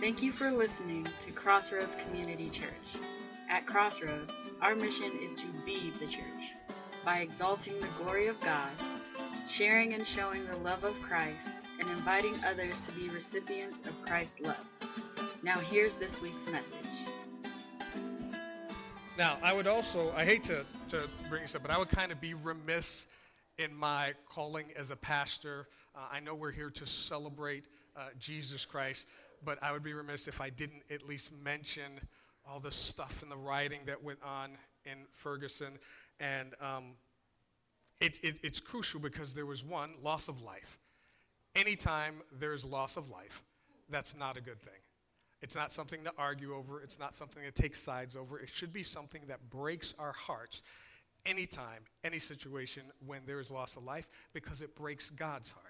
Thank you for listening to Crossroads Community Church. At Crossroads, our mission is to be the church by exalting the glory of God, sharing and showing the love of Christ, and inviting others to be recipients of Christ's love. Now, here's this week's message. Now, I would also, I hate to, to bring this up, but I would kind of be remiss in my calling as a pastor. Uh, I know we're here to celebrate uh, Jesus Christ, but I would be remiss if I didn't at least mention all the stuff and the writing that went on in Ferguson. And um, it, it, it's crucial because there was one, loss of life. Anytime there's loss of life, that's not a good thing. It's not something to argue over. It's not something to take sides over. It should be something that breaks our hearts anytime, any situation when there is loss of life because it breaks God's heart.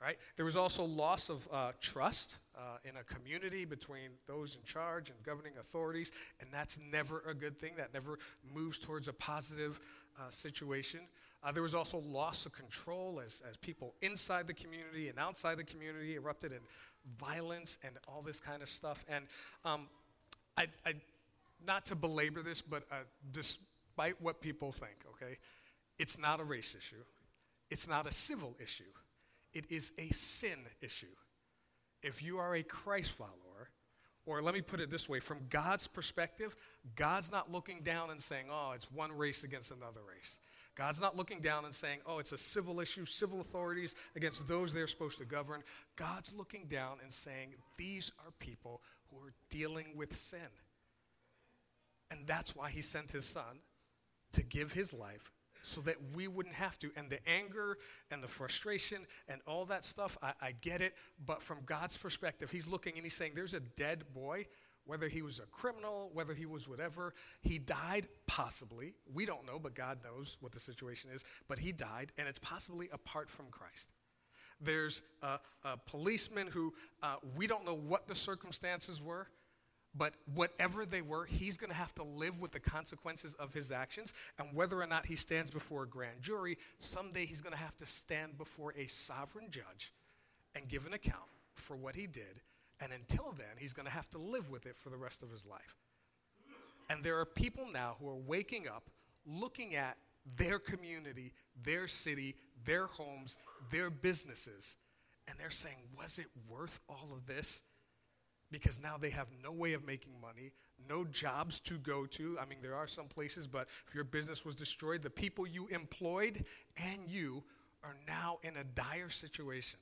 Right? There was also loss of uh, trust uh, in a community between those in charge and governing authorities, and that's never a good thing. That never moves towards a positive uh, situation. Uh, there was also loss of control as, as people inside the community and outside the community erupted in violence and all this kind of stuff. And um, I, I, not to belabor this, but uh, despite what people think, okay, it's not a race issue, it's not a civil issue, it is a sin issue. If you are a Christ follower, or let me put it this way from God's perspective, God's not looking down and saying, oh, it's one race against another race. God's not looking down and saying, oh, it's a civil issue, civil authorities against those they're supposed to govern. God's looking down and saying, these are people who are dealing with sin. And that's why he sent his son to give his life so that we wouldn't have to. And the anger and the frustration and all that stuff, I, I get it. But from God's perspective, he's looking and he's saying, there's a dead boy whether he was a criminal, whether he was whatever. He died, possibly. We don't know, but God knows what the situation is. But he died, and it's possibly apart from Christ. There's a, a policeman who uh, we don't know what the circumstances were, but whatever they were, he's going to have to live with the consequences of his actions. And whether or not he stands before a grand jury, someday he's going to have to stand before a sovereign judge and give an account for what he did and until then, he's going to have to live with it for the rest of his life. And there are people now who are waking up, looking at their community, their city, their homes, their businesses, and they're saying, was it worth all of this? Because now they have no way of making money, no jobs to go to. I mean, there are some places, but if your business was destroyed, the people you employed and you are now in a dire situation.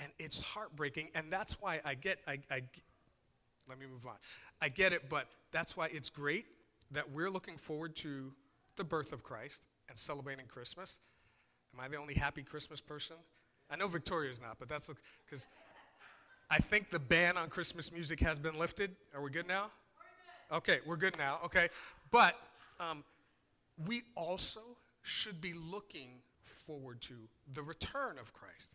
And it's heartbreaking. And that's why I get, I, I, let me move on. I get it, but that's why it's great that we're looking forward to the birth of Christ and celebrating Christmas. Am I the only happy Christmas person? I know Victoria's not, but that's because I think the ban on Christmas music has been lifted. Are we good now? We're good. Okay, we're good now. Okay, but um, we also should be looking forward to the return of Christ.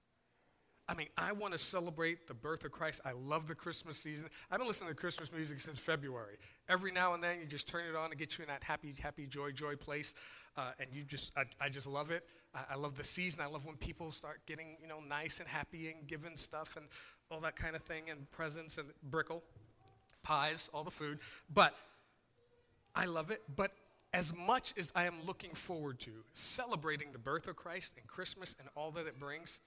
I mean, I want to celebrate the birth of Christ. I love the Christmas season. I've been listening to Christmas music since February. Every now and then, you just turn it on and get you in that happy, happy, joy, joy place, uh, and you just, I, I just love it. I, I, love the season. I love when people start getting, you know, nice and happy and giving stuff and all that kind of thing, and presents and brickle, pies, all the food. But I love it. But as much as I am looking forward to celebrating the birth of Christ and Christmas and all that it brings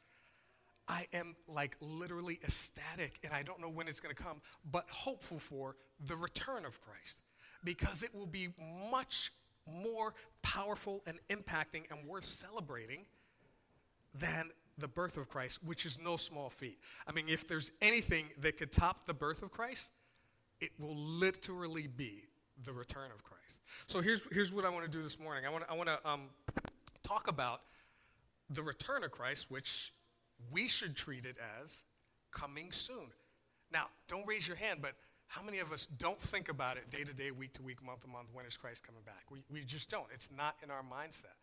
I am like literally ecstatic, and I don't know when it's going to come, but hopeful for the return of Christ because it will be much more powerful and impacting and worth celebrating than the birth of Christ, which is no small feat. I mean, if there's anything that could top the birth of Christ, it will literally be the return of Christ. So here's, here's what I want to do this morning I want to I want to um, talk about the return of Christ, which we should treat it as coming soon. Now, don't raise your hand, but how many of us don't think about it day to day, week to week, month to month? When is Christ coming back? We, we just don't. It's not in our mindset.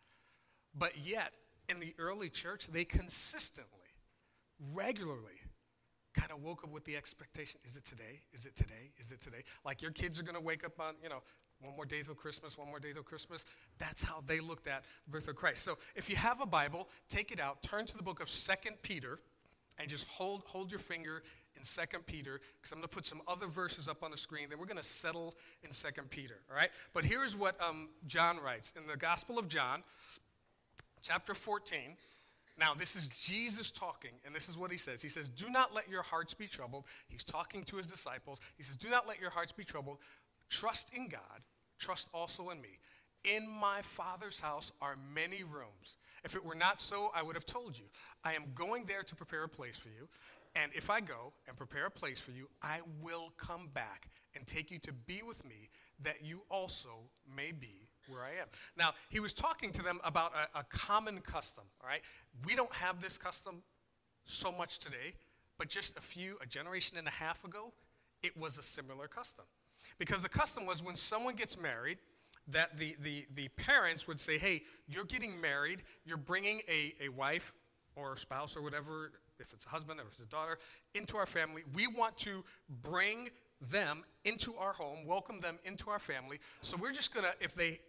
But yet, in the early church, they consistently, regularly, kind of woke up with the expectation is it today? Is it today? Is it today? Like your kids are going to wake up on, you know, one more day till Christmas, one more day till Christmas. That's how they looked at the birth of Christ. So if you have a Bible, take it out, turn to the book of Second Peter, and just hold, hold your finger in 2 Peter, because I'm going to put some other verses up on the screen. Then we're going to settle in 2 Peter, all right? But here's what um, John writes in the Gospel of John, chapter 14. Now, this is Jesus talking, and this is what he says. He says, Do not let your hearts be troubled. He's talking to his disciples. He says, Do not let your hearts be troubled. Trust in God, trust also in me. In my Father's house are many rooms. If it were not so, I would have told you. I am going there to prepare a place for you. And if I go and prepare a place for you, I will come back and take you to be with me, that you also may be where I am. Now, he was talking to them about a, a common custom, all right? We don't have this custom so much today, but just a few, a generation and a half ago, it was a similar custom. Because the custom was when someone gets married, that the, the, the parents would say, hey, you're getting married, you're bringing a, a wife or a spouse or whatever, if it's a husband or if it's a daughter, into our family. We want to bring them into our home, welcome them into our family. So we're just going to, if they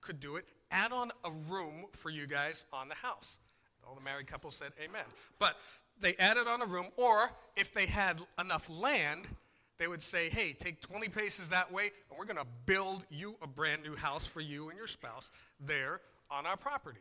could do it, add on a room for you guys on the house. All the married couples said amen. But they added on a room, or if they had enough land, they would say, hey, take 20 paces that way, and we're going to build you a brand new house for you and your spouse there on our property.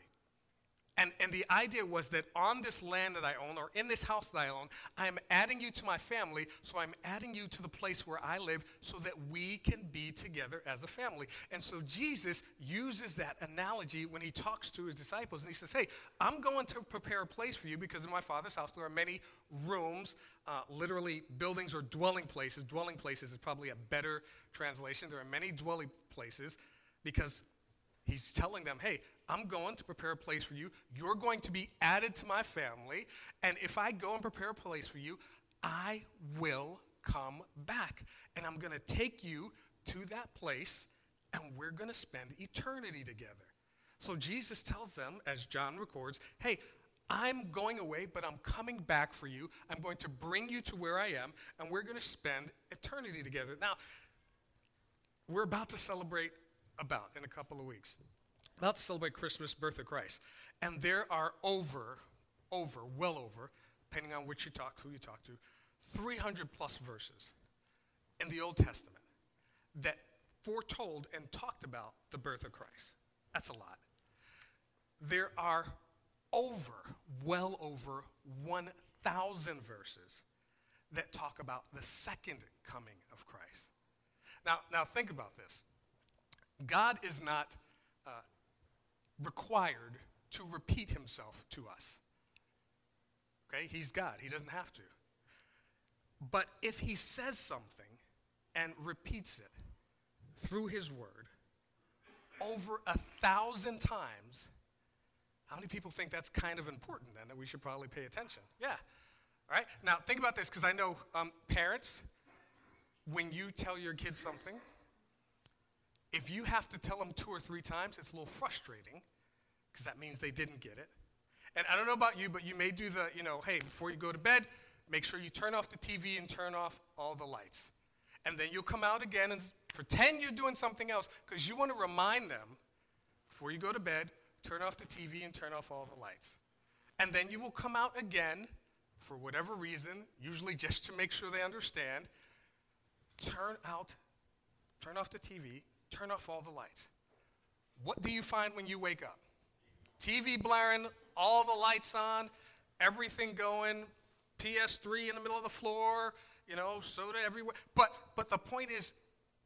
And, and the idea was that on this land that I own, or in this house that I own, I'm adding you to my family, so I'm adding you to the place where I live so that we can be together as a family. And so Jesus uses that analogy when he talks to his disciples, and he says, Hey, I'm going to prepare a place for you because in my Father's house there are many rooms, uh, literally buildings or dwelling places. Dwelling places is probably a better translation. There are many dwelling places because he's telling them, Hey, I'm going to prepare a place for you. You're going to be added to my family. And if I go and prepare a place for you, I will come back. And I'm going to take you to that place, and we're going to spend eternity together. So Jesus tells them, as John records, hey, I'm going away, but I'm coming back for you. I'm going to bring you to where I am, and we're going to spend eternity together. Now, we're about to celebrate about in a couple of weeks about to celebrate Christmas, birth of Christ. And there are over, over, well over, depending on which you talk, who you talk to, 300 plus verses in the Old Testament that foretold and talked about the birth of Christ. That's a lot. There are over, well over 1,000 verses that talk about the second coming of Christ. Now, now think about this. God is not uh, required to repeat himself to us. Okay? He's God, he doesn't have to. But if he says something and repeats it through his word over a thousand times, how many people think that's kind of important then that we should probably pay attention? Yeah. All right? Now, think about this because I know um, parents, when you tell your kids something, if you have to tell them two or three times, it's a little frustrating because that means they didn't get it. And I don't know about you, but you may do the, you know, hey, before you go to bed, make sure you turn off the TV and turn off all the lights. And then you'll come out again and pretend you're doing something else because you want to remind them before you go to bed, turn off the TV and turn off all the lights. And then you will come out again for whatever reason, usually just to make sure they understand, turn out, turn off the TV, turn off all the lights. What do you find when you wake up? TV blaring, all the lights on, everything going, PS3 in the middle of the floor, you know, soda everywhere. But, but the point is,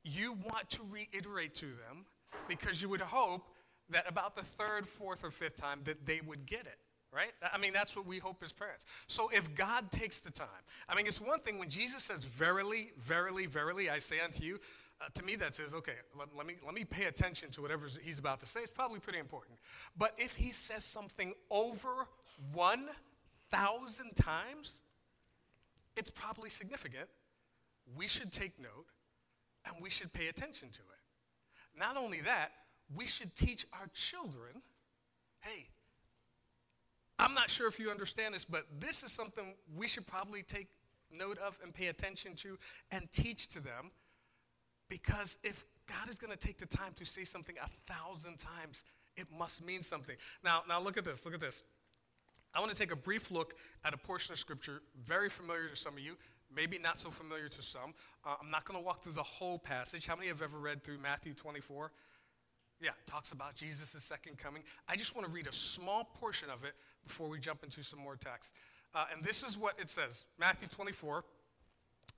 you want to reiterate to them because you would hope that about the third, fourth, or fifth time that they would get it right? I mean, that's what we hope as parents. So if God takes the time, I mean, it's one thing when Jesus says, Verily, verily, verily, I say unto you, uh, to me that says, okay, let, let, me, let me pay attention to whatever he's about to say. It's probably pretty important. But if he says something over 1,000 times, it's probably significant. We should take note and we should pay attention to it. Not only that, we should teach our children hey, I'm not sure if you understand this, but this is something we should probably take note of and pay attention to and teach to them because if God is going to take the time to say something a thousand times, it must mean something. Now, now look at this. Look at this. I want to take a brief look at a portion of Scripture very familiar to some of you, maybe not so familiar to some. Uh, I'm not going to walk through the whole passage. How many have ever read through Matthew 24? Yeah, talks about Jesus' second coming. I just want to read a small portion of it before we jump into some more text. Uh, and this is what it says Matthew 24.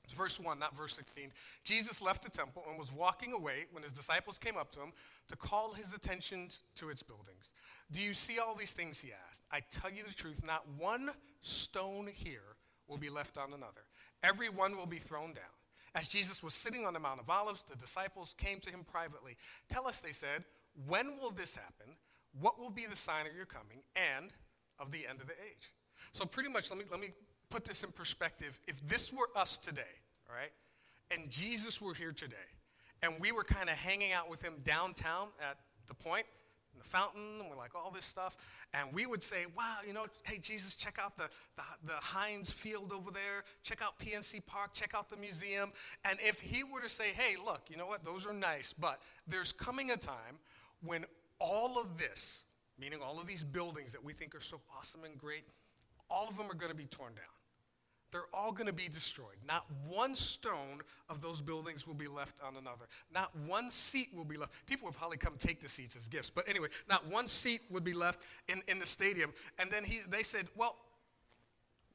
It's verse 1, not verse 16. Jesus left the temple and was walking away when his disciples came up to him to call his attention to its buildings. Do you see all these things? He asked. I tell you the truth, not one stone here will be left on another. Every one will be thrown down. As Jesus was sitting on the Mount of Olives, the disciples came to him privately. Tell us, they said, when will this happen? What will be the sign of your coming and of the end of the age? So, pretty much, let me, let me put this in perspective. If this were us today, all right, and Jesus were here today, and we were kind of hanging out with him downtown at the point, in the fountain, and we're like all this stuff. And we would say, wow, you know, hey, Jesus, check out the, the, the, Heinz Field over there. Check out PNC Park. Check out the museum. And if he were to say, hey, look, you know what, those are nice, but there's coming a time when all of this, meaning all of these buildings that we think are so awesome and great, all of them are going to be torn down. They're all going to be destroyed. Not one stone of those buildings will be left on another. Not one seat will be left. People will probably come take the seats as gifts. But anyway, not one seat would be left in, in the stadium. And then he, they said, Well,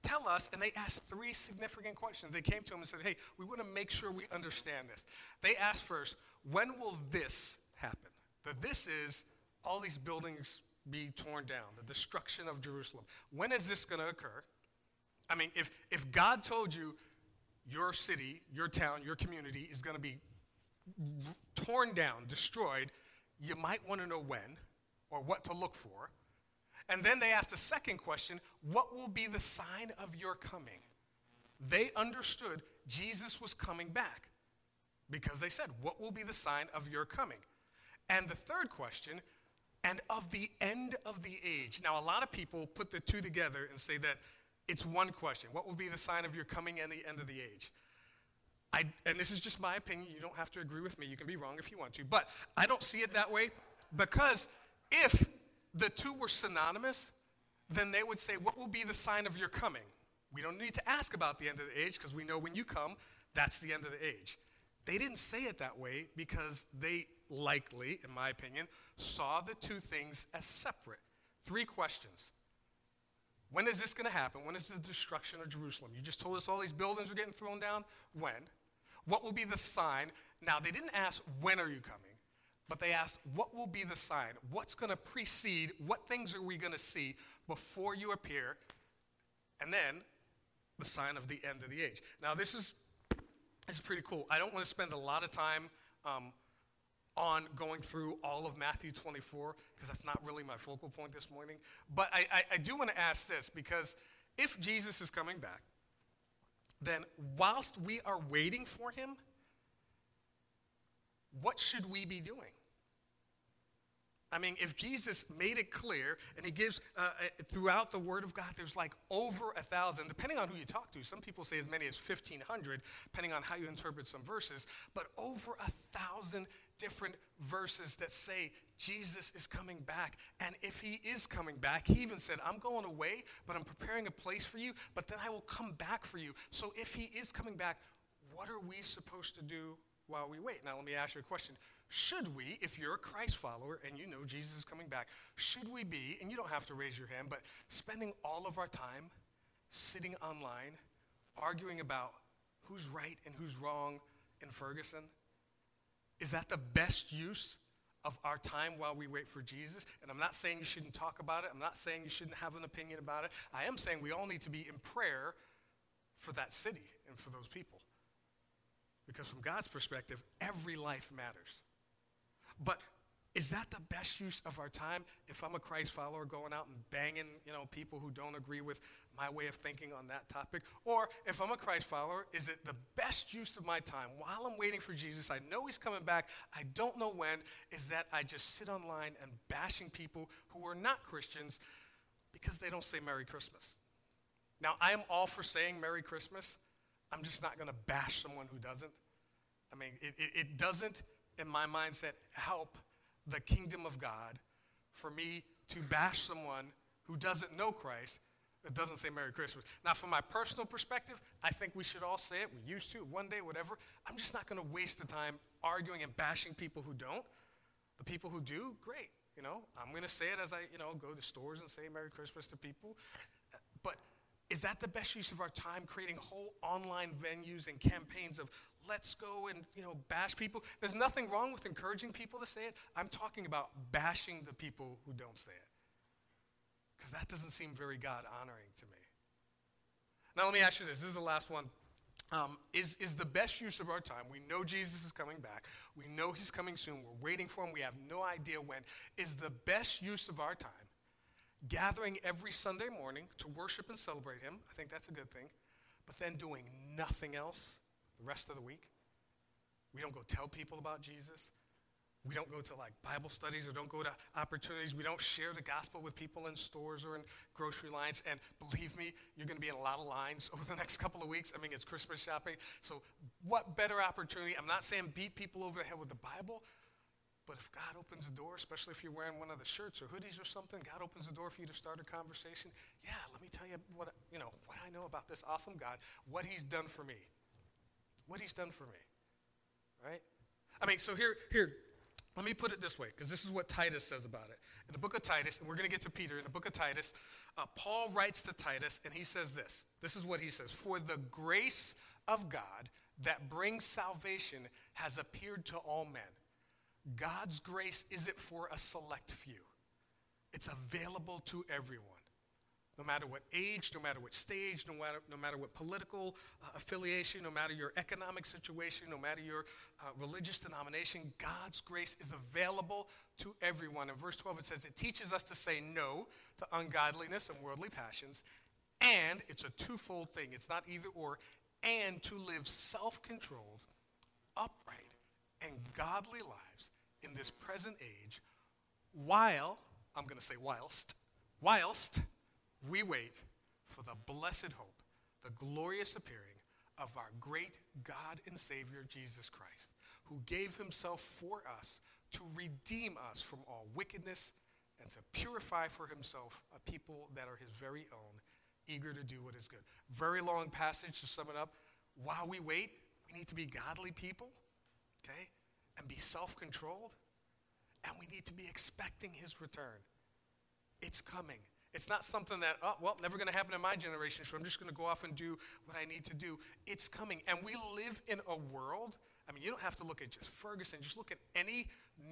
tell us. And they asked three significant questions. They came to him and said, Hey, we want to make sure we understand this. They asked first, When will this happen? The this is all these buildings be torn down, the destruction of Jerusalem. When is this going to occur? I mean, if, if God told you your city, your town, your community is going to be torn down, destroyed, you might want to know when or what to look for. And then they asked the second question what will be the sign of your coming? They understood Jesus was coming back because they said, What will be the sign of your coming? And the third question, and of the end of the age. Now, a lot of people put the two together and say that it's one question What will be the sign of your coming and the end of the age? I, and this is just my opinion. You don't have to agree with me. You can be wrong if you want to. But I don't see it that way because if the two were synonymous, then they would say, What will be the sign of your coming? We don't need to ask about the end of the age because we know when you come, that's the end of the age. They didn't say it that way because they likely, in my opinion, saw the two things as separate. Three questions when is this going to happen? When is the destruction of Jerusalem? You just told us all these buildings are getting thrown down. When? What will be the sign? Now, they didn't ask, when are you coming? But they asked, what will be the sign? What's going to precede? What things are we going to see before you appear? And then the sign of the end of the age. Now, this is, this is pretty cool. I don't want to spend a lot of time um, on going through all of Matthew 24 because that's not really my focal point this morning. But I, I, I do want to ask this because if Jesus is coming back, then whilst we are waiting for him, what should we be doing? I mean, if Jesus made it clear, and he gives uh, uh, throughout the Word of God, there's like over a thousand, depending on who you talk to. Some people say as many as 1,500, depending on how you interpret some verses, but over a thousand different verses that say Jesus is coming back. And if he is coming back, he even said, I'm going away, but I'm preparing a place for you, but then I will come back for you. So if he is coming back, what are we supposed to do while we wait? Now, let me ask you a question. Should we, if you're a Christ follower and you know Jesus is coming back, should we be, and you don't have to raise your hand, but spending all of our time sitting online arguing about who's right and who's wrong in Ferguson? Is that the best use of our time while we wait for Jesus? And I'm not saying you shouldn't talk about it. I'm not saying you shouldn't have an opinion about it. I am saying we all need to be in prayer for that city and for those people. Because from God's perspective, every life matters. But is that the best use of our time if I'm a Christ follower going out and banging, you know, people who don't agree with my way of thinking on that topic? Or if I'm a Christ follower, is it the best use of my time while I'm waiting for Jesus? I know he's coming back. I don't know when. Is that I just sit online and bashing people who are not Christians because they don't say Merry Christmas? Now, I am all for saying Merry Christmas. I'm just not going to bash someone who doesn't. I mean, it, it, it doesn't, in my mindset, help the kingdom of God for me to bash someone who doesn't know Christ that doesn't say Merry Christmas. Now, from my personal perspective, I think we should all say it. We used to, one day, whatever. I'm just not going to waste the time arguing and bashing people who don't. The people who do, great. You know, I'm going to say it as I, you know, go to stores and say Merry Christmas to people. But is that the best use of our time, creating whole online venues and campaigns of let's go and, you know, bash people? There's nothing wrong with encouraging people to say it. I'm talking about bashing the people who don't say it. Because that doesn't seem very God honoring to me. Now, let me ask you this. This is the last one. Um, is, is the best use of our time. We know Jesus is coming back. We know he's coming soon. We're waiting for him. We have no idea when. Is the best use of our time gathering every Sunday morning to worship and celebrate him? I think that's a good thing. But then doing nothing else the rest of the week? We don't go tell people about Jesus. We don't go to like Bible studies or don't go to opportunities. We don't share the gospel with people in stores or in grocery lines. And believe me, you're going to be in a lot of lines over the next couple of weeks. I mean, it's Christmas shopping. So, what better opportunity? I'm not saying beat people over the head with the Bible, but if God opens the door, especially if you're wearing one of the shirts or hoodies or something, God opens the door for you to start a conversation. Yeah, let me tell you what you know what I know about this awesome God, what He's done for me, what He's done for me, right? I mean, so here, here, let me put it this way, because this is what Titus says about it. In the book of Titus, and we're going to get to Peter, in the book of Titus, uh, Paul writes to Titus, and he says this. This is what he says For the grace of God that brings salvation has appeared to all men. God's grace isn't for a select few, it's available to everyone no matter what age, no matter what stage, no matter, no matter what political uh, affiliation, no matter your economic situation, no matter your uh, religious denomination, God's grace is available to everyone. In verse 12, it says it teaches us to say no to ungodliness and worldly passions, and it's a twofold thing. It's not either or, and to live self controlled, upright, and godly lives in this present age, while, I'm going to say whilst, whilst, we wait for the blessed hope, the glorious appearing of our great God and Savior Jesus Christ, who gave himself for us to redeem us from all wickedness and to purify for himself a people that are his very own, eager to do what is good. Very long passage to sum it up. While we wait, we need to be godly people, okay, and be self controlled, and we need to be expecting his return. It's coming. It's not something that, oh, well, never going to happen in my generation, so I'm just going to go off and do what I need to do. It's coming. And we live in a world, I mean, you don't have to look at just Ferguson, just look at any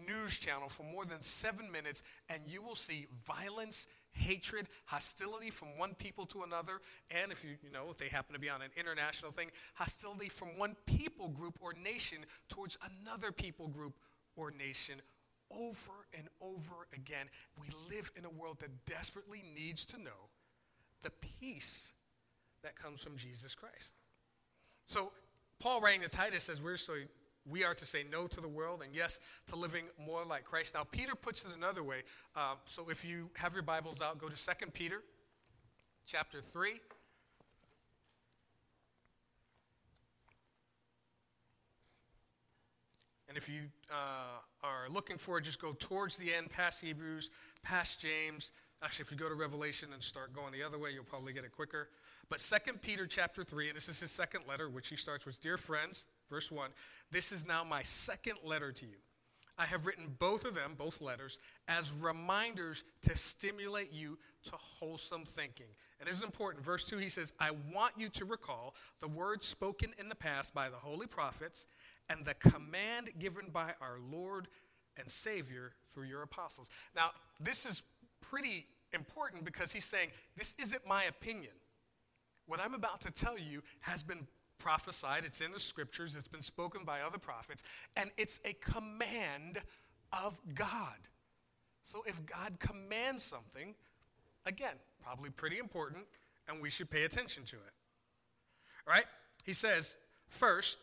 news channel for more than seven minutes, and you will see violence, hatred, hostility from one people to another, and if you, you know, if they happen to be on an international thing, hostility from one people group or nation towards another people group or nation over and over again. We live in a world that desperately needs to know the peace that comes from Jesus Christ. So, Paul writing to Titus says we're so we are to say no to the world and yes to living more like Christ. Now, Peter puts it another way. Uh, so, if you have your Bibles out, go to 2 Peter chapter 3. And if you uh, are looking for it, just go towards the end, past Hebrews, past James. Actually, if you go to Revelation and start going the other way, you'll probably get it quicker. But 2 Peter chapter 3, and this is his second letter, which he starts with Dear friends, verse 1, this is now my second letter to you. I have written both of them, both letters, as reminders to stimulate you to wholesome thinking. And this is important. Verse 2, he says, I want you to recall the words spoken in the past by the holy prophets and the command given by our Lord and Savior through your apostles. Now, this is pretty important because he's saying, This isn't my opinion. What I'm about to tell you has been prophesied, it's in the scriptures, it's been spoken by other prophets, and it's a command of God. So if God commands something, again, probably pretty important, and we should pay attention to it. All right? He says, first,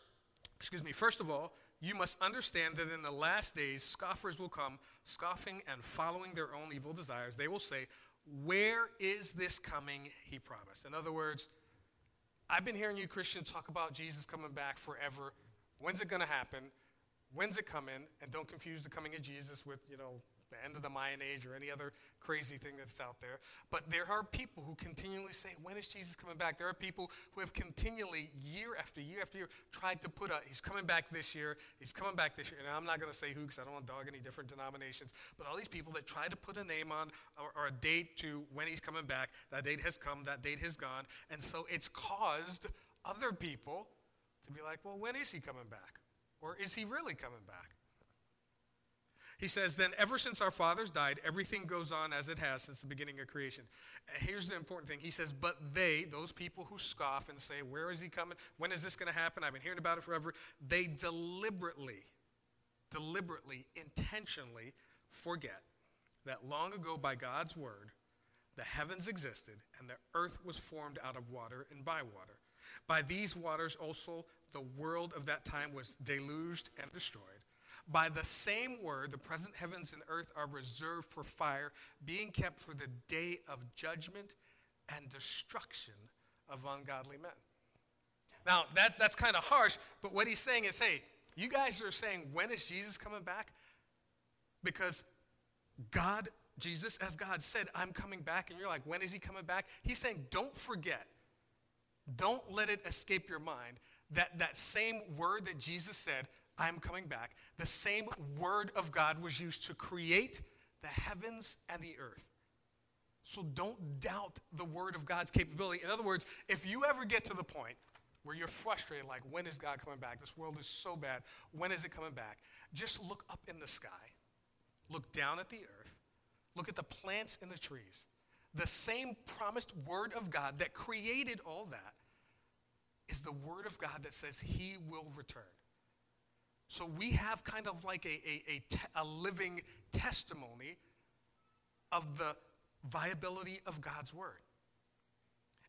excuse me, first of all, you must understand that in the last days, scoffers will come, scoffing and following their own evil desires. They will say, Where is this coming he promised? In other words, I've been hearing you Christians talk about Jesus coming back forever. When's it going to happen? When's it coming? And don't confuse the coming of Jesus with, you know, the end of the Mayan age or any other crazy thing that's out there. But there are people who continually say, When is Jesus coming back? There are people who have continually, year after year after year, tried to put a, He's coming back this year, He's coming back this year. And I'm not going to say who because I don't want to dog any different denominations. But all these people that try to put a name on or, or a date to when He's coming back, that date has come, that date has gone. And so it's caused other people to be like, Well, when is He coming back? Or is He really coming back? He says, then ever since our fathers died, everything goes on as it has since the beginning of creation. Uh, here's the important thing. He says, but they, those people who scoff and say, where is he coming? When is this going to happen? I've been hearing about it forever. They deliberately, deliberately, intentionally forget that long ago by God's word, the heavens existed and the earth was formed out of water and by water. By these waters also the world of that time was deluged and destroyed. By the same word, the present heavens and earth are reserved for fire, being kept for the day of judgment and destruction of ungodly men. Now, that, that's kind of harsh, but what he's saying is hey, you guys are saying, when is Jesus coming back? Because God, Jesus, as God said, I'm coming back, and you're like, when is he coming back? He's saying, don't forget, don't let it escape your mind that that same word that Jesus said, I'm coming back. The same word of God was used to create the heavens and the earth. So don't doubt the word of God's capability. In other words, if you ever get to the point where you're frustrated, like, when is God coming back? This world is so bad. When is it coming back? Just look up in the sky, look down at the earth, look at the plants and the trees. The same promised word of God that created all that is the word of God that says he will return. So we have kind of like a, a, a, te- a living testimony of the viability of God's word.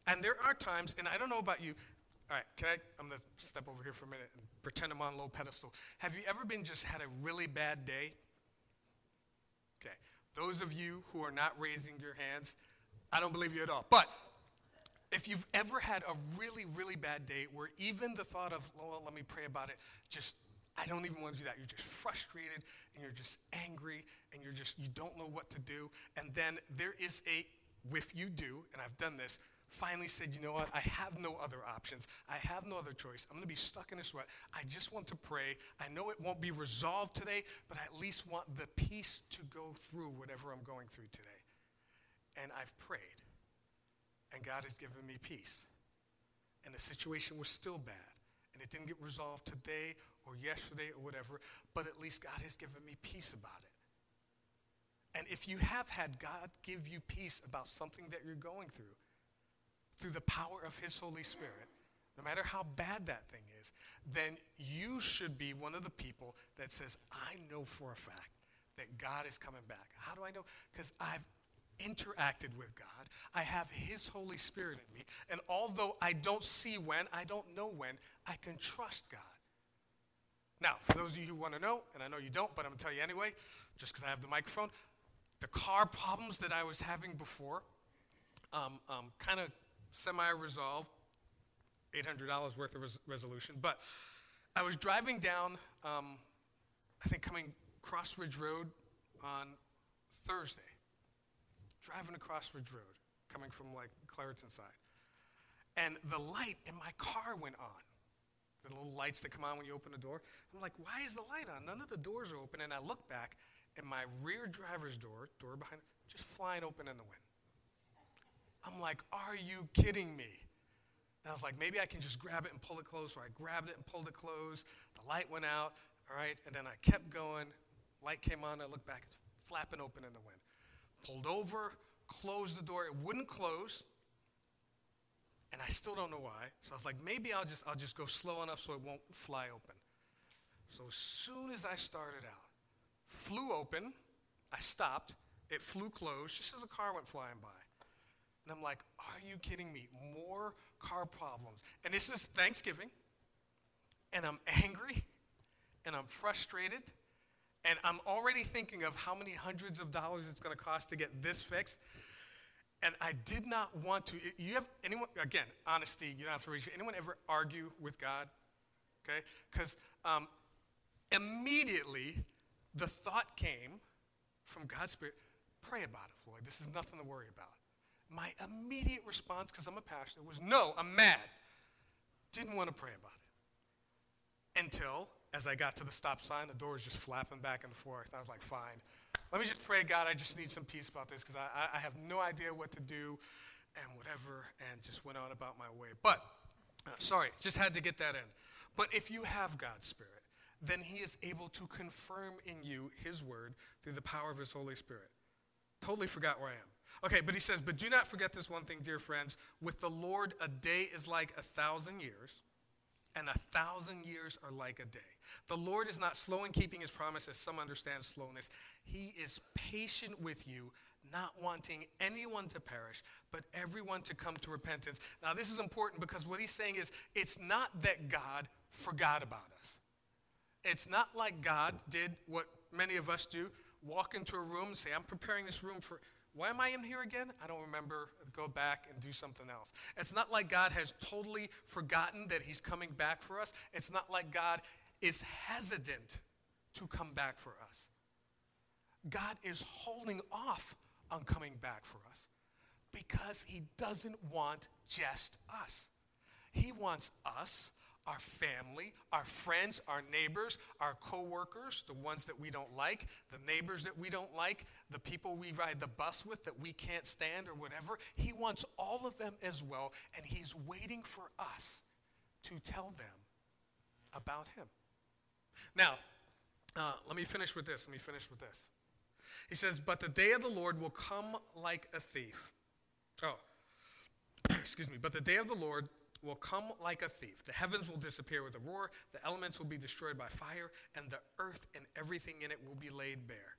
And there are times, and I don't know about you, all right, can I? I'm going to step over here for a minute and pretend I'm on a low pedestal. Have you ever been just had a really bad day? Okay. Those of you who are not raising your hands, I don't believe you at all. But if you've ever had a really, really bad day where even the thought of, well, let me pray about it, just I don't even want to do that. You're just frustrated and you're just angry and you're just, you don't know what to do. And then there is a, if you do, and I've done this, finally said, you know what? I have no other options. I have no other choice. I'm going to be stuck in a sweat. I just want to pray. I know it won't be resolved today, but I at least want the peace to go through whatever I'm going through today. And I've prayed, and God has given me peace. And the situation was still bad and it didn't get resolved today or yesterday or whatever, but at least God has given me peace about it. And if you have had God give you peace about something that you're going through, through the power of His Holy Spirit, no matter how bad that thing is, then you should be one of the people that says, I know for a fact that God is coming back. How do I know? Because I've interacted with God. I have His Holy Spirit in me. And although I don't see when, I don't know when, I can trust God. Now, for those of you who want to know, and I know you don't, but I'm going to tell you anyway, just because I have the microphone, the car problems that I was having before, um, um, kind of semi resolved, $800 worth of res- resolution. But I was driving down, um, I think coming Cross Ridge Road on Thursday, driving across Ridge Road, coming from like Clairton side. And the light in my car went on. The little lights that come on when you open the door. I'm like, why is the light on? None of the doors are open. And I look back, and my rear driver's door, door behind, just flying open in the wind. I'm like, are you kidding me? And I was like, maybe I can just grab it and pull it closed. So I grabbed it and pulled it closed. The light went out, all right, and then I kept going. Light came on. I looked back, it's flapping open in the wind. Pulled over, closed the door. It wouldn't close and I still don't know why. So I was like, maybe I'll just I'll just go slow enough so it won't fly open. So as soon as I started out, flew open, I stopped, it flew closed just as a car went flying by. And I'm like, are you kidding me? More car problems. And this is Thanksgiving, and I'm angry, and I'm frustrated, and I'm already thinking of how many hundreds of dollars it's going to cost to get this fixed. And I did not want to. You have anyone, again, honesty, you don't have to your, anyone ever argue with God? Okay? Because um, immediately the thought came from God's Spirit, pray about it, Floyd. This is nothing to worry about. My immediate response, because I'm a pastor, was no, I'm mad. Didn't want to pray about it. Until, as I got to the stop sign, the door was just flapping back and forth. I was like, fine. Let me just pray, God, I just need some peace about this because I, I have no idea what to do and whatever, and just went on about my way. But, uh, sorry, just had to get that in. But if you have God's Spirit, then He is able to confirm in you His word through the power of His Holy Spirit. Totally forgot where I am. Okay, but he says, But do not forget this one thing, dear friends. With the Lord, a day is like a thousand years, and a thousand years are like a day. The Lord is not slow in keeping his promise, as some understand slowness. He is patient with you, not wanting anyone to perish, but everyone to come to repentance. Now, this is important because what he's saying is it's not that God forgot about us. It's not like God did what many of us do walk into a room and say, I'm preparing this room for why am I in here again? I don't remember. Go back and do something else. It's not like God has totally forgotten that He's coming back for us. It's not like God is hesitant to come back for us. God is holding off on coming back for us because He doesn't want just us. He wants us our family, our friends, our neighbors, our coworkers, the ones that we don't like, the neighbors that we don't like, the people we ride the bus with that we can't stand or whatever. He wants all of them as well, and he's waiting for us to tell them about him. Now, uh, let me finish with this. Let me finish with this. He says, But the day of the Lord will come like a thief. Oh, excuse me. But the day of the Lord will come like a thief. The heavens will disappear with a roar, the elements will be destroyed by fire, and the earth and everything in it will be laid bare.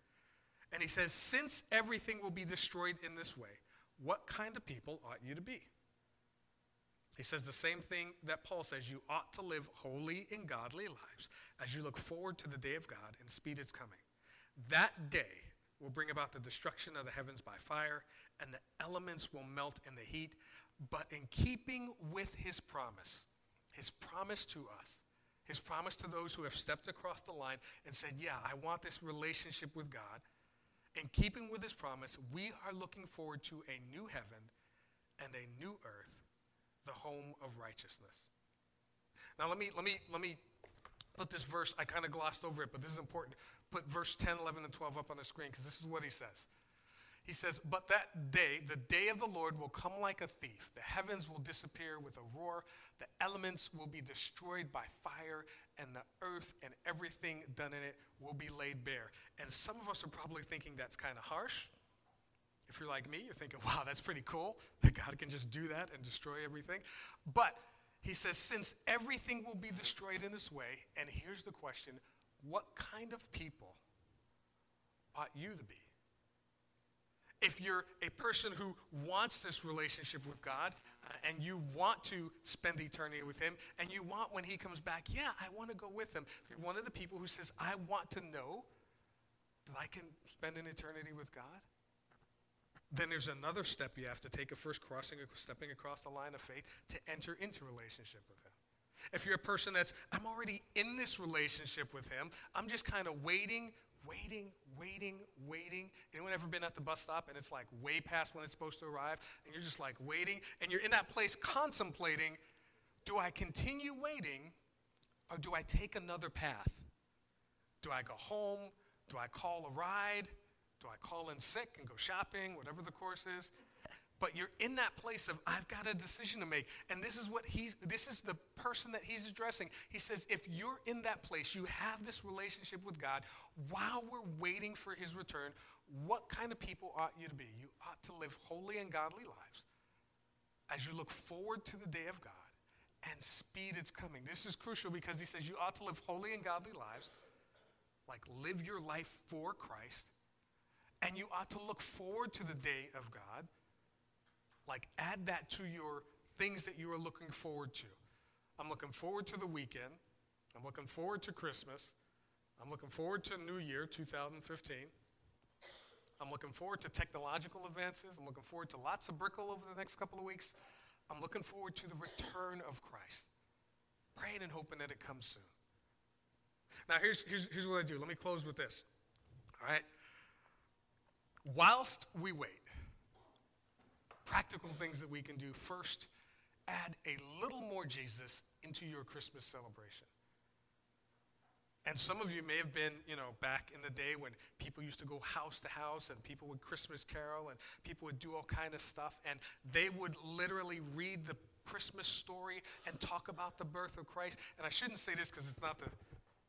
And he says, Since everything will be destroyed in this way, what kind of people ought you to be? He says the same thing that Paul says you ought to live holy and godly lives as you look forward to the day of God and speed its coming. That day will bring about the destruction of the heavens by fire, and the elements will melt in the heat but in keeping with his promise, his promise to us, his promise to those who have stepped across the line and said, Yeah, I want this relationship with God. In keeping with his promise, we are looking forward to a new heaven and a new earth, the home of righteousness. Now let me let me let me put this verse, I kind of glossed over it, but this is important. Put verse 10, 11, and 12 up on the screen because this is what he says. He says, But that day, the day of the Lord, will come like a thief. The heavens will disappear with a roar, the elements will be destroyed by fire, and the earth and everything done in it will be laid bare. And some of us are probably thinking that's kind of harsh. If you're like me, you're thinking, wow, that's pretty cool that God can just do that and destroy everything. But he says, since everything will be destroyed in this way, and here's the question what kind of people ought you to be? if you're a person who wants this relationship with God uh, and you want to spend eternity with Him and you want when He comes back, yeah, I want to go with Him. If you're one of the people who says, I want to know that I can spend an eternity with God, then there's another step you have to take of first crossing, stepping across the line of faith to enter into relationship with Him. If you're a person that's, I'm already in this relationship with Him, I'm just kind of waiting waiting, waiting, waiting. Anyone ever been at the bus stop and it's like way past when it's supposed to arrive and you're just like waiting and you're in that place contemplating, do I continue waiting or do I take another path? Do I go home? Do I call a ride? Do I call in sick and go shopping, whatever the course is? but you're in that place of I've got a decision to make. And this is what he's this is the person that he's addressing. He says, if you're in that place, you have this relationship with God while we're waiting for his return, what kind of people ought you to be? You ought to live holy and godly lives as you look forward to the day of God and speed its coming. This is crucial because he says you ought to live holy and godly lives, like live your life for Christ, and you ought to look forward to the day of God like, add that to your things that you are looking forward to. I'm looking forward to the weekend. I'm looking forward to Christmas. I'm looking forward to New Year 2015. I'm looking forward to technological advances. I'm looking forward to lots of Brickell over the next couple of weeks. I'm looking forward to the return of Christ. Praying and hoping that it comes soon. Now, here's, here's, here's what I do. Let me close with this. All right? Whilst we wait, practical things that we can do. First, add a little more Jesus into your Christmas celebration. And some of you may have been, you know, back in the day when people used to go house to house and people would Christmas carol and people would do all kind of stuff and they would literally read the Christmas story and talk about the birth of Christ. And I shouldn't say this because it's not the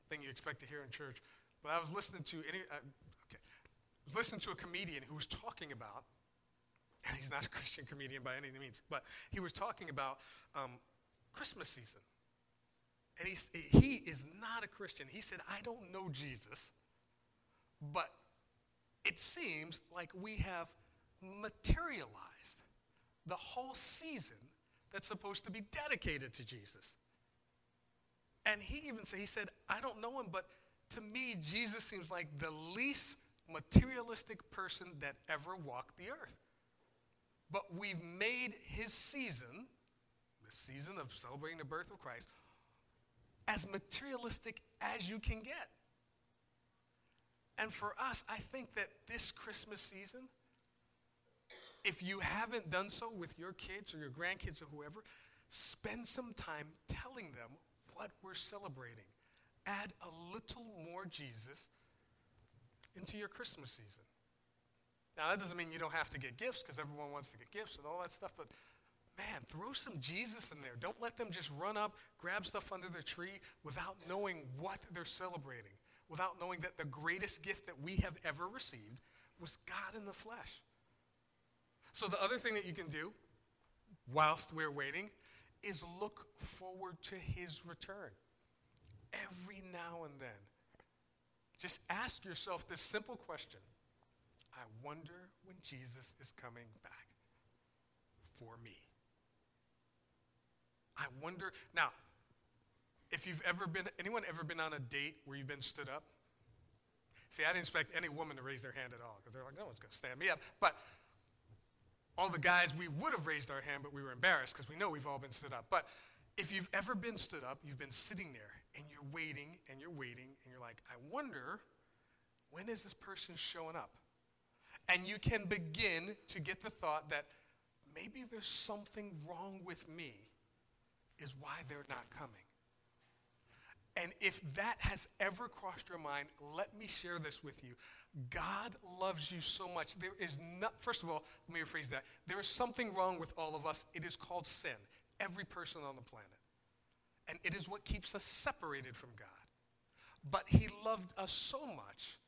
thing you expect to hear in church, but I was listening to any, uh, was listening to a comedian who was talking about, and he's not a Christian comedian by any means, but he was talking about um, Christmas season. And he's, he is not a Christian. He said, I don't know Jesus, but it seems like we have materialized the whole season that's supposed to be dedicated to Jesus. And he even said, he said, I don't know him, but to me, Jesus seems like the least materialistic person that ever walked the earth. But we've made his season, the season of celebrating the birth of Christ, as materialistic as you can get. And for us, I think that this Christmas season, if you haven't done so with your kids or your grandkids or whoever, spend some time telling them what we're celebrating. Add a little more Jesus into your Christmas season. Now, that doesn't mean you don't have to get gifts because everyone wants to get gifts and all that stuff, but man, throw some Jesus in there. Don't let them just run up, grab stuff under the tree without knowing what they're celebrating, without knowing that the greatest gift that we have ever received was God in the flesh. So, the other thing that you can do whilst we're waiting is look forward to his return every now and then. Just ask yourself this simple question I wonder when Jesus is coming back for me. I wonder. Now, if you've ever been, anyone ever been on a date where you've been stood up? See, I didn't expect any woman to raise their hand at all because they're like, no one's going to stand me up. But all the guys, we would have raised our hand, but we were embarrassed because we know we've all been stood up. But if you've ever been stood up, you've been sitting there and you're waiting and you're waiting and you're like, I wonder when is this person showing up? And you can begin to get the thought that maybe there's something wrong with me is why they're not coming. And if that has ever crossed your mind, let me share this with you. God loves you so much. There is not, first of all, let me rephrase that. There is something wrong with all of us. It is called sin, every person on the planet. And it is what keeps us separated from God. But He loved us so much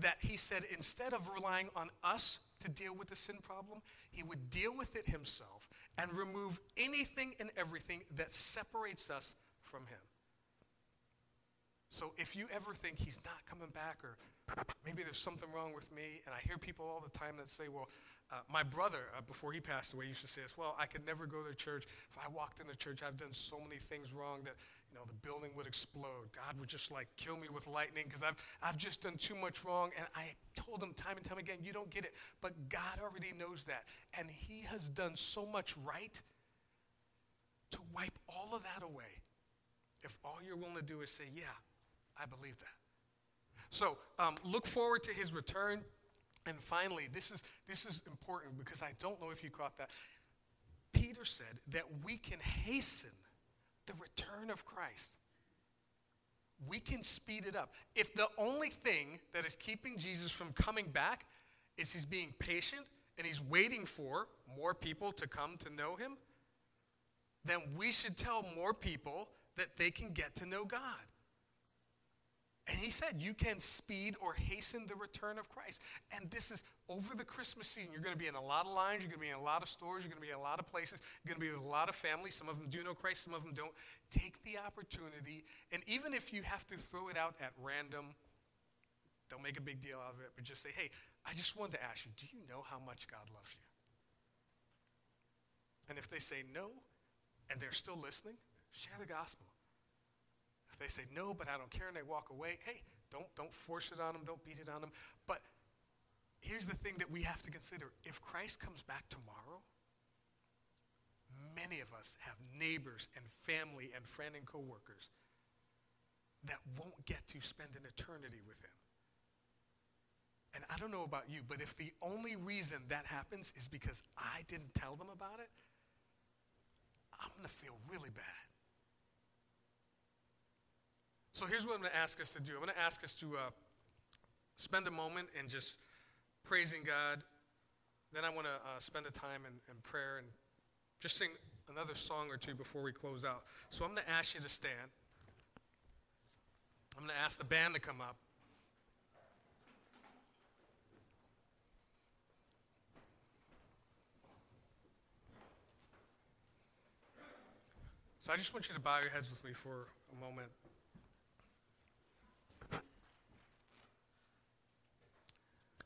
that He said instead of relying on us to deal with the sin problem, He would deal with it Himself and remove anything and everything that separates us from Him. So if you ever think He's not coming back, or maybe there's something wrong with me, and I hear people all the time that say, well, uh, my brother, uh, before he passed away, used to say this, well, I could never go to church. If I walked into church, I've done so many things wrong that, you know, the building would explode. God would just like kill me with lightning because I've, I've just done too much wrong. And I told him time and time again, you don't get it. But God already knows that. And he has done so much right to wipe all of that away. If all you're willing to do is say, yeah, I believe that. So um, look forward to his return. And finally, this is, this is important because I don't know if you caught that. Peter said that we can hasten the return of Christ. We can speed it up. If the only thing that is keeping Jesus from coming back is he's being patient and he's waiting for more people to come to know him, then we should tell more people that they can get to know God. And he said, You can speed or hasten the return of Christ. And this is over the Christmas season. You're going to be in a lot of lines. You're going to be in a lot of stores. You're going to be in a lot of places. You're going to be with a lot of families. Some of them do know Christ, some of them don't. Take the opportunity. And even if you have to throw it out at random, don't make a big deal out of it, but just say, Hey, I just wanted to ask you, do you know how much God loves you? And if they say no, and they're still listening, share the gospel. If they say no, but I don't care, and they walk away, hey, don't, don't force it on them, don't beat it on them. But here's the thing that we have to consider if Christ comes back tomorrow, many of us have neighbors and family and friend and coworkers that won't get to spend an eternity with him. And I don't know about you, but if the only reason that happens is because I didn't tell them about it, I'm going to feel really bad. So here's what I'm going to ask us to do I'm going to ask us to uh, spend a moment in just praising God. Then I want to uh, spend a time in, in prayer and just sing another song or two before we close out. So I'm going to ask you to stand. I'm going to ask the band to come up. So I just want you to bow your heads with me for a moment.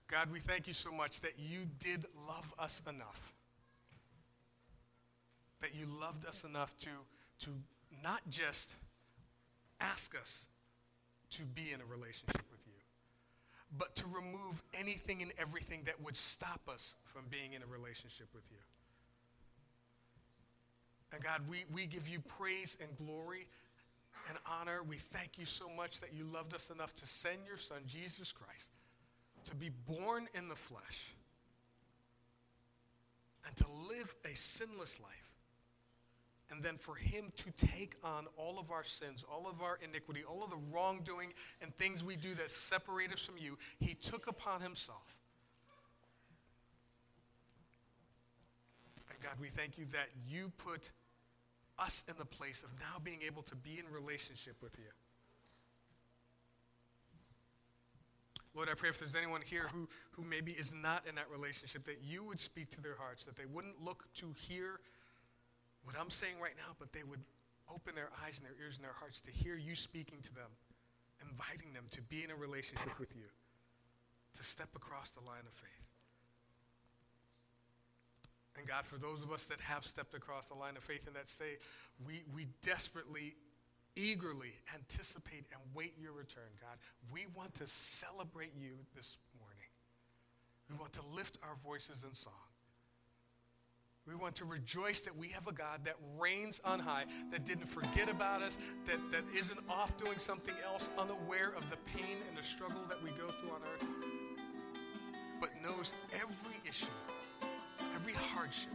God, we thank you so much that you did love us enough. That you loved us enough to, to not just ask us to be in a relationship with you, but to remove anything and everything that would stop us from being in a relationship with you. And God, we, we give you praise and glory and honor. We thank you so much that you loved us enough to send your Son, Jesus Christ, to be born in the flesh and to live a sinless life. And then for him to take on all of our sins, all of our iniquity, all of the wrongdoing and things we do that separate us from you, he took upon himself. And God, we thank you that you put us in the place of now being able to be in relationship with you. Lord, I pray if there's anyone here who, who maybe is not in that relationship, that you would speak to their hearts, that they wouldn't look to hear what I'm saying right now, but they would open their eyes and their ears and their hearts to hear you speaking to them, inviting them to be in a relationship with you, to step across the line of faith. And God, for those of us that have stepped across the line of faith and that say, we, we desperately, eagerly anticipate and wait your return, God, we want to celebrate you this morning. We want to lift our voices in song. We want to rejoice that we have a God that reigns on high, that didn't forget about us, that, that isn't off doing something else, unaware of the pain and the struggle that we go through on earth, but knows every issue every hardship,